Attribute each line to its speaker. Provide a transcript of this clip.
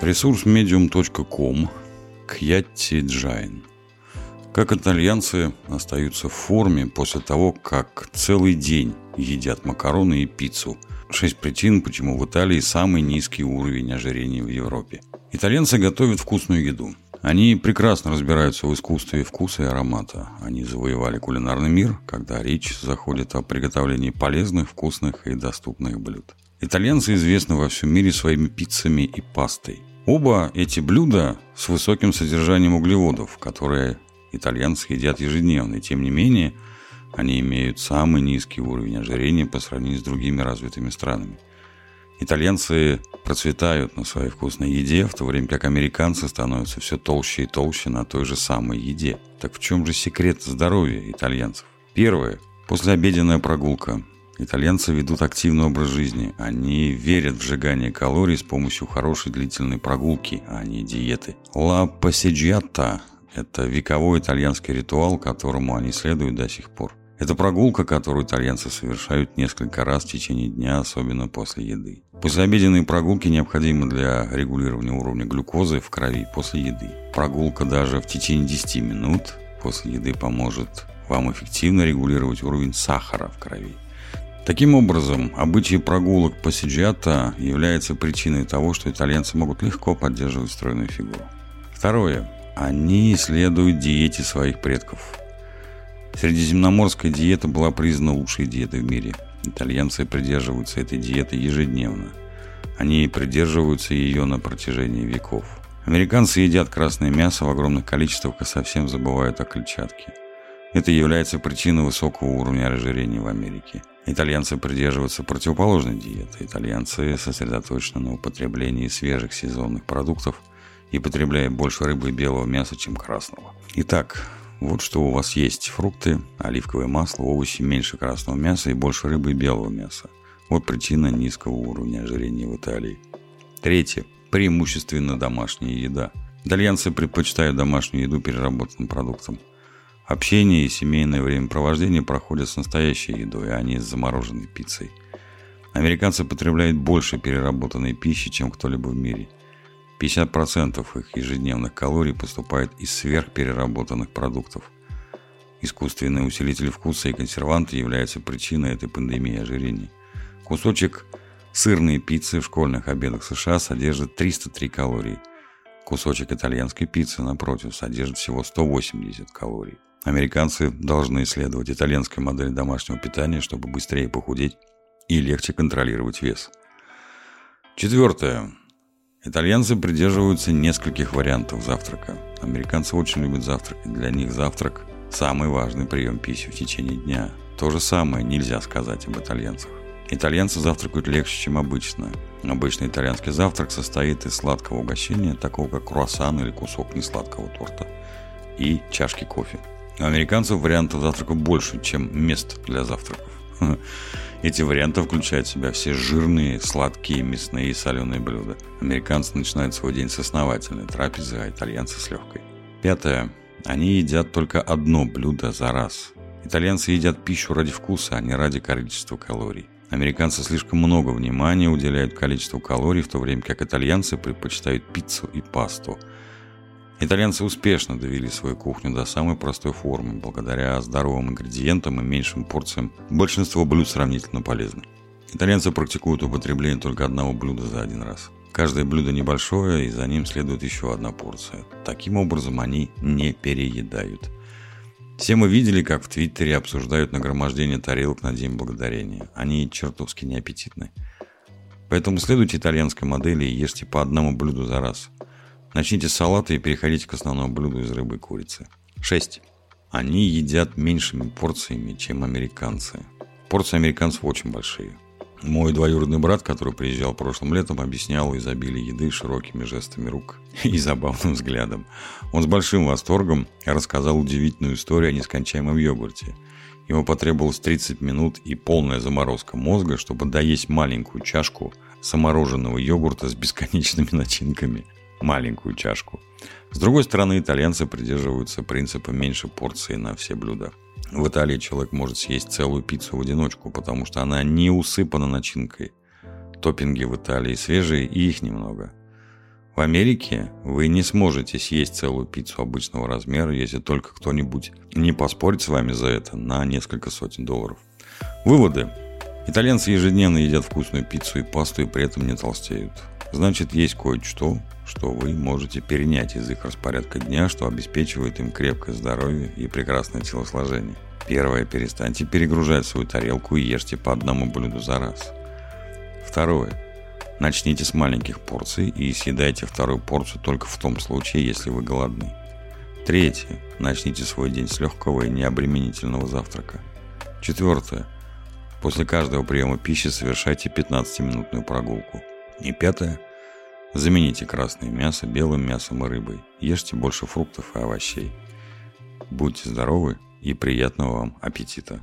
Speaker 1: Ресурс medium.com Кхьяти Джайн. Как итальянцы остаются в форме после того, как целый день едят макароны и пиццу. Шесть причин, почему в Италии самый низкий уровень ожирения в Европе. Итальянцы готовят вкусную еду. Они прекрасно разбираются в искусстве вкуса и аромата. Они завоевали кулинарный мир, когда речь заходит о приготовлении полезных, вкусных и доступных блюд. Итальянцы известны во всем мире своими пиццами и пастой. Оба эти блюда с высоким содержанием углеводов, которые итальянцы едят ежедневно, и тем не менее они имеют самый низкий уровень ожирения по сравнению с другими развитыми странами. Итальянцы процветают на своей вкусной еде, в то время как американцы становятся все толще и толще на той же самой еде. Так в чем же секрет здоровья итальянцев? Первое. Послеобеденная прогулка. Итальянцы ведут активный образ жизни. Они верят в сжигание калорий с помощью хорошей длительной прогулки, а не диеты. Ла passeggiata – это вековой итальянский ритуал, которому они следуют до сих пор. Это прогулка, которую итальянцы совершают несколько раз в течение дня, особенно после еды. Послеобеденные прогулки необходимы для регулирования уровня глюкозы в крови после еды. Прогулка даже в течение 10 минут после еды поможет вам эффективно регулировать уровень сахара в крови. Таким образом, обычай прогулок по Сиджиата является причиной того, что итальянцы могут легко поддерживать стройную фигуру. Второе. Они следуют диете своих предков. Средиземноморская диета была признана лучшей диетой в мире. Итальянцы придерживаются этой диеты ежедневно. Они придерживаются ее на протяжении веков. Американцы едят красное мясо в огромных количествах и совсем забывают о клетчатке. Это является причиной высокого уровня ожирения в Америке. Итальянцы придерживаются противоположной диеты. Итальянцы сосредоточены на употреблении свежих сезонных продуктов и потребляют больше рыбы и белого мяса, чем красного. Итак, вот что у вас есть. Фрукты, оливковое масло, овощи, меньше красного мяса и больше рыбы и белого мяса. Вот причина низкого уровня ожирения в Италии. Третье. Преимущественно домашняя еда. Итальянцы предпочитают домашнюю еду переработанным продуктам. Общение и семейное времяпровождение проходят с настоящей едой, а не с замороженной пиццей. Американцы потребляют больше переработанной пищи, чем кто-либо в мире. 50% их ежедневных калорий поступает из сверхпереработанных продуктов. Искусственные усилители вкуса и консерванты являются причиной этой пандемии ожирения. Кусочек сырной пиццы в школьных обедах США содержит 303 калории. Кусочек итальянской пиццы, напротив, содержит всего 180 калорий. Американцы должны исследовать итальянскую модель домашнего питания, чтобы быстрее похудеть и легче контролировать вес. Четвертое. Итальянцы придерживаются нескольких вариантов завтрака. Американцы очень любят завтракать. Для них завтрак – самый важный прием пищи в течение дня. То же самое нельзя сказать об итальянцах. Итальянцы завтракают легче, чем обычно. Обычный итальянский завтрак состоит из сладкого угощения, такого как круассан или кусок несладкого торта, и чашки кофе. Американцев вариантов завтрака больше, чем мест для завтраков. Эти варианты включают в себя все жирные, сладкие, мясные и соленые блюда. Американцы начинают свой день с основательной трапезы, а итальянцы с легкой. Пятое. Они едят только одно блюдо за раз. Итальянцы едят пищу ради вкуса, а не ради количества калорий. Американцы слишком много внимания уделяют количеству калорий, в то время как итальянцы предпочитают пиццу и пасту – Итальянцы успешно довели свою кухню до самой простой формы. Благодаря здоровым ингредиентам и меньшим порциям большинство блюд сравнительно полезны. Итальянцы практикуют употребление только одного блюда за один раз. Каждое блюдо небольшое, и за ним следует еще одна порция. Таким образом, они не переедают. Все мы видели, как в Твиттере обсуждают нагромождение тарелок на День Благодарения. Они чертовски неаппетитны. Поэтому следуйте итальянской модели и ешьте по одному блюду за раз – Начните с салата и переходите к основному блюду из рыбы и курицы. 6. Они едят меньшими порциями, чем американцы. Порции американцев очень большие. Мой двоюродный брат, который приезжал прошлым летом, объяснял изобилие еды широкими жестами рук и забавным взглядом. Он с большим восторгом рассказал удивительную историю о нескончаемом йогурте. Ему потребовалось 30 минут и полная заморозка мозга, чтобы доесть маленькую чашку замороженного йогурта с бесконечными начинками – маленькую чашку. С другой стороны, итальянцы придерживаются принципа меньше порции на все блюда. В Италии человек может съесть целую пиццу в одиночку, потому что она не усыпана начинкой. Топпинги в Италии свежие и их немного. В Америке вы не сможете съесть целую пиццу обычного размера, если только кто-нибудь не поспорит с вами за это на несколько сотен долларов. Выводы. Итальянцы ежедневно едят вкусную пиццу и пасту и при этом не толстеют. Значит, есть кое-что, что вы можете перенять из их распорядка дня, что обеспечивает им крепкое здоровье и прекрасное телосложение. Первое. Перестаньте перегружать свою тарелку и ешьте по одному блюду за раз. Второе. Начните с маленьких порций и съедайте вторую порцию только в том случае, если вы голодны. Третье. Начните свой день с легкого и необременительного завтрака. Четвертое. После каждого приема пищи совершайте 15-минутную прогулку. И пятое. Замените красное мясо белым мясом и рыбой. Ешьте больше фруктов и овощей. Будьте здоровы и приятного вам аппетита!